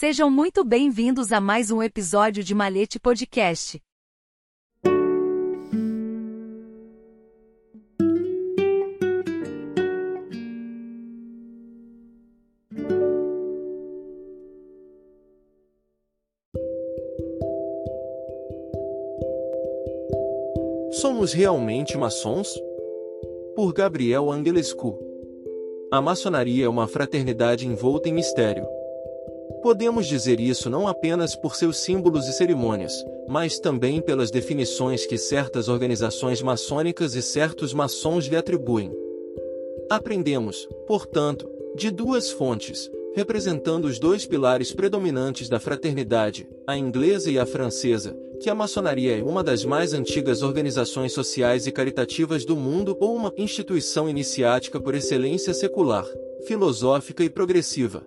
Sejam muito bem-vindos a mais um episódio de Malete Podcast. Somos realmente maçons? Por Gabriel Angelescu. A maçonaria é uma fraternidade envolta em mistério. Podemos dizer isso não apenas por seus símbolos e cerimônias, mas também pelas definições que certas organizações maçônicas e certos maçons lhe atribuem. Aprendemos, portanto, de duas fontes, representando os dois pilares predominantes da fraternidade, a inglesa e a francesa, que a maçonaria é uma das mais antigas organizações sociais e caritativas do mundo ou uma instituição iniciática por excelência secular, filosófica e progressiva.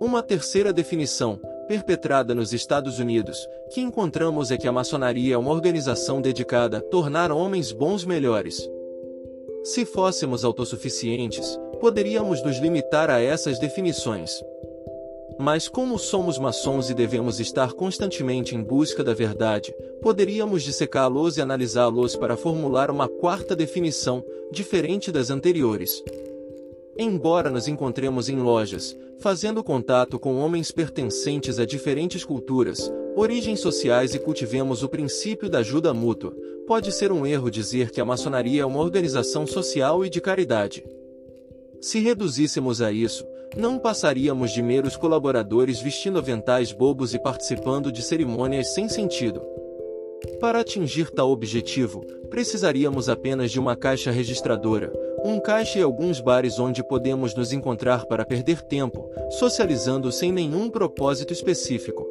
Uma terceira definição, perpetrada nos Estados Unidos, que encontramos é que a maçonaria é uma organização dedicada a tornar homens bons melhores. Se fôssemos autossuficientes, poderíamos nos limitar a essas definições. Mas como somos maçons e devemos estar constantemente em busca da verdade, poderíamos dissecá-los e analisá-los para formular uma quarta definição, diferente das anteriores. Embora nos encontremos em lojas, fazendo contato com homens pertencentes a diferentes culturas, origens sociais e cultivemos o princípio da ajuda mútua, pode ser um erro dizer que a maçonaria é uma organização social e de caridade. Se reduzíssemos a isso, não passaríamos de meros colaboradores vestindo aventais bobos e participando de cerimônias sem sentido. Para atingir tal objetivo, precisaríamos apenas de uma caixa registradora, um caixa e alguns bares onde podemos nos encontrar para perder tempo, socializando sem nenhum propósito específico.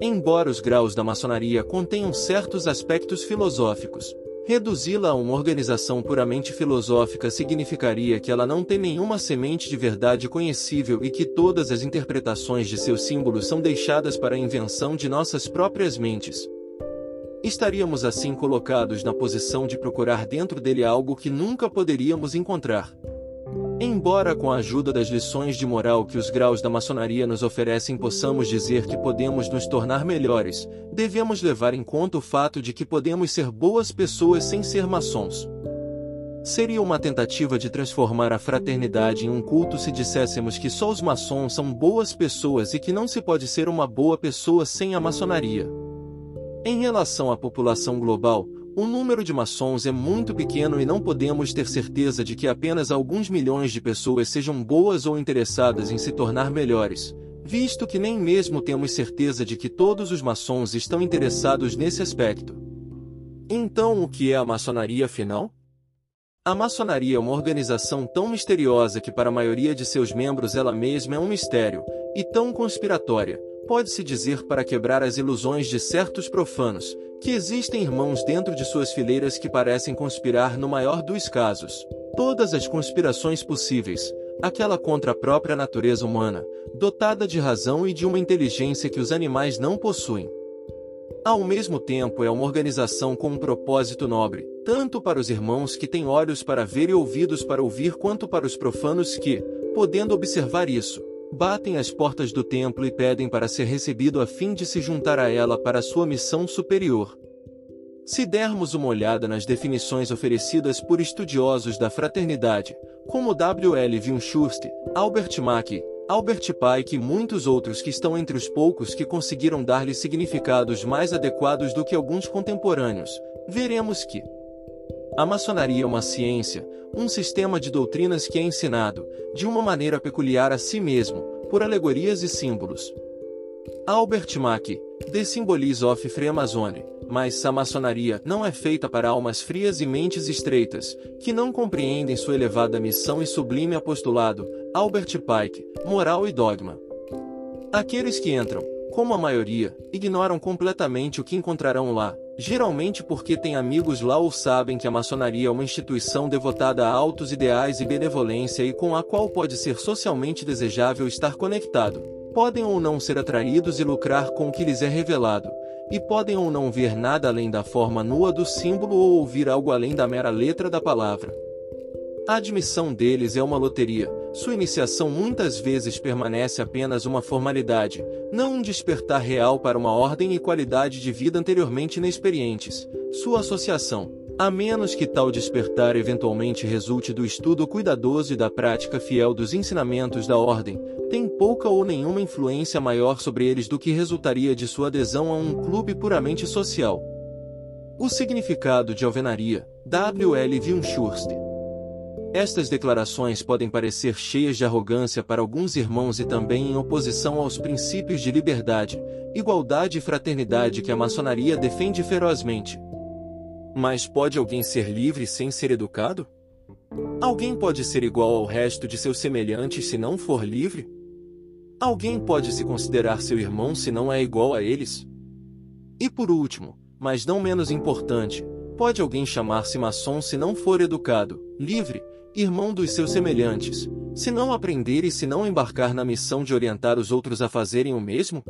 Embora os graus da maçonaria contenham certos aspectos filosóficos, Reduzi-la a uma organização puramente filosófica significaria que ela não tem nenhuma semente de verdade conhecível e que todas as interpretações de seus símbolos são deixadas para a invenção de nossas próprias mentes. Estaríamos assim colocados na posição de procurar dentro dele algo que nunca poderíamos encontrar. Embora com a ajuda das lições de moral que os graus da maçonaria nos oferecem possamos dizer que podemos nos tornar melhores, devemos levar em conta o fato de que podemos ser boas pessoas sem ser maçons. Seria uma tentativa de transformar a fraternidade em um culto se disséssemos que só os maçons são boas pessoas e que não se pode ser uma boa pessoa sem a maçonaria. Em relação à população global, o número de maçons é muito pequeno e não podemos ter certeza de que apenas alguns milhões de pessoas sejam boas ou interessadas em se tornar melhores, visto que nem mesmo temos certeza de que todos os maçons estão interessados nesse aspecto. Então, o que é a maçonaria afinal? A maçonaria é uma organização tão misteriosa que para a maioria de seus membros ela mesma é um mistério, e tão conspiratória, pode-se dizer para quebrar as ilusões de certos profanos, que existem irmãos dentro de suas fileiras que parecem conspirar no maior dos casos. Todas as conspirações possíveis, aquela contra a própria natureza humana, dotada de razão e de uma inteligência que os animais não possuem. Ao mesmo tempo, é uma organização com um propósito nobre, tanto para os irmãos que têm olhos para ver e ouvidos para ouvir, quanto para os profanos que, podendo observar isso, batem as portas do templo e pedem para ser recebido a fim de se juntar a ela para sua missão superior. Se dermos uma olhada nas definições oferecidas por estudiosos da fraternidade, como W. L. Winshurst, Albert Mack, Albert Pike e muitos outros que estão entre os poucos que conseguiram dar-lhe significados mais adequados do que alguns contemporâneos, veremos que a maçonaria é uma ciência, um sistema de doutrinas que é ensinado, de uma maneira peculiar a si mesmo, por alegorias e símbolos. Albert Mack, The Symbolism of Freemasonry, mas a maçonaria não é feita para almas frias e mentes estreitas, que não compreendem sua elevada missão e sublime apostolado, Albert Pike, Moral e Dogma. Aqueles que entram, como a maioria, ignoram completamente o que encontrarão lá, geralmente porque têm amigos lá ou sabem que a maçonaria é uma instituição devotada a altos ideais e benevolência e com a qual pode ser socialmente desejável estar conectado. Podem ou não ser atraídos e lucrar com o que lhes é revelado, e podem ou não ver nada além da forma nua do símbolo ou ouvir algo além da mera letra da palavra. A admissão deles é uma loteria, Sua iniciação muitas vezes permanece apenas uma formalidade, não um despertar real para uma ordem e qualidade de vida anteriormente inexperientes. Sua associação, a menos que tal despertar eventualmente resulte do estudo cuidadoso e da prática fiel dos ensinamentos da ordem, tem pouca ou nenhuma influência maior sobre eles do que resultaria de sua adesão a um clube puramente social. O significado de alvenaria, W. L. Wunschurst. Estas declarações podem parecer cheias de arrogância para alguns irmãos e também em oposição aos princípios de liberdade, igualdade e fraternidade que a maçonaria defende ferozmente. Mas pode alguém ser livre sem ser educado? Alguém pode ser igual ao resto de seus semelhantes se não for livre? Alguém pode se considerar seu irmão se não é igual a eles? E por último, mas não menos importante, pode alguém chamar-se maçom se não for educado, livre, irmão dos seus semelhantes, se não aprender e se não embarcar na missão de orientar os outros a fazerem o mesmo?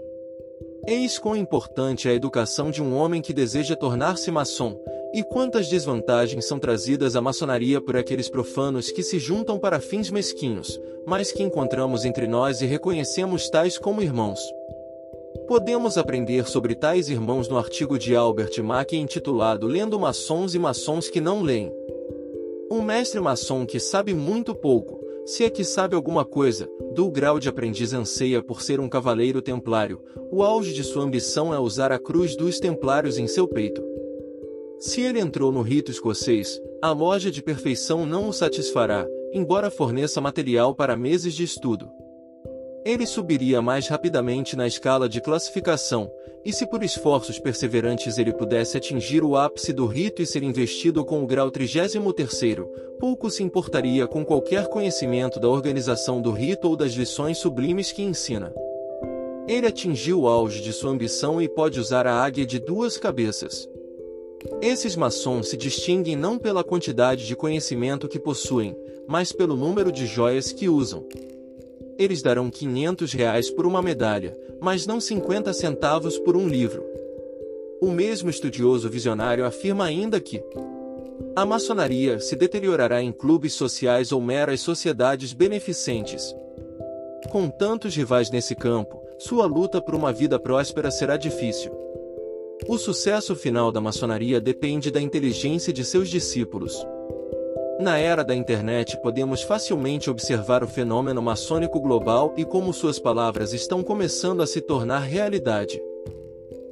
Eis quão importante é a educação de um homem que deseja tornar-se maçom, e quantas desvantagens são trazidas à maçonaria por aqueles profanos que se juntam para fins mesquinhos, mas que encontramos entre nós e reconhecemos tais como irmãos. Podemos aprender sobre tais irmãos no artigo de Albert Mack intitulado Lendo Maçons e Maçons que não leem. Um mestre maçom que sabe muito pouco, se é que sabe alguma coisa, do grau de aprendiz anseia por ser um cavaleiro templário, o auge de sua ambição é usar a cruz dos templários em seu peito. Se ele entrou no rito escocês, a loja de perfeição não o satisfará, embora forneça material para meses de estudo. Ele subiria mais rapidamente na escala de classificação, e se por esforços perseverantes ele pudesse atingir o ápice do rito e ser investido com o grau 33, pouco se importaria com qualquer conhecimento da organização do rito ou das lições sublimes que ensina. Ele atingiu o auge de sua ambição e pode usar a águia de duas cabeças. Esses maçons se distinguem não pela quantidade de conhecimento que possuem, mas pelo número de joias que usam. Eles darão 500 reais por uma medalha, mas não 50 centavos por um livro. O mesmo estudioso visionário afirma ainda que a maçonaria se deteriorará em clubes sociais ou meras sociedades beneficentes. Com tantos rivais nesse campo, sua luta por uma vida próspera será difícil. O sucesso final da maçonaria depende da inteligência de seus discípulos. Na era da internet podemos facilmente observar o fenômeno maçônico global e como suas palavras estão começando a se tornar realidade.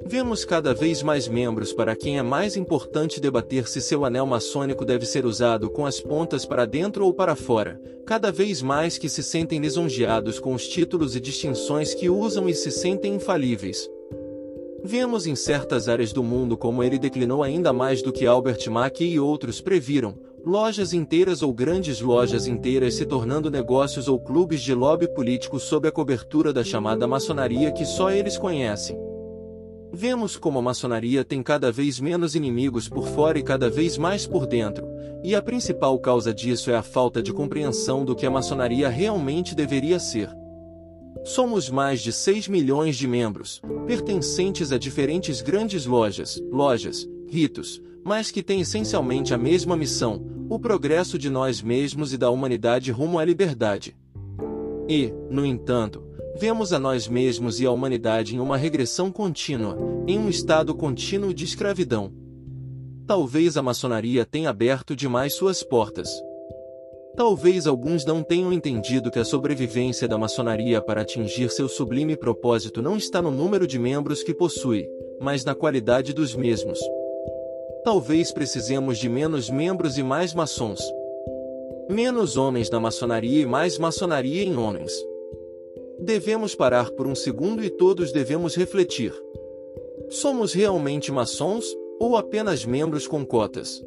Vemos cada vez mais membros para quem é mais importante debater se seu anel maçônico deve ser usado com as pontas para dentro ou para fora, cada vez mais que se sentem lisonjeados com os títulos e distinções que usam e se sentem infalíveis. Vemos em certas áreas do mundo como ele declinou ainda mais do que Albert Mack e outros previram, lojas inteiras ou grandes lojas inteiras se tornando negócios ou clubes de lobby político sob a cobertura da chamada maçonaria que só eles conhecem. Vemos como a maçonaria tem cada vez menos inimigos por fora e cada vez mais por dentro, e a principal causa disso é a falta de compreensão do que a maçonaria realmente deveria ser. Somos mais de 6 milhões de membros, pertencentes a diferentes grandes lojas, lojas, ritos, mas que têm essencialmente a mesma missão, o progresso de nós mesmos e da humanidade rumo à liberdade. E, no entanto, vemos a nós mesmos e a humanidade em uma regressão contínua, em um estado contínuo de escravidão. Talvez a maçonaria tenha aberto demais suas portas. Talvez alguns não tenham entendido que a sobrevivência da maçonaria para atingir seu sublime propósito não está no número de membros que possui, mas na qualidade dos mesmos. Talvez precisemos de menos membros e mais maçons. Menos homens na maçonaria e mais maçonaria em homens. Devemos parar por um segundo e todos devemos refletir. Somos realmente maçons ou apenas membros com cotas?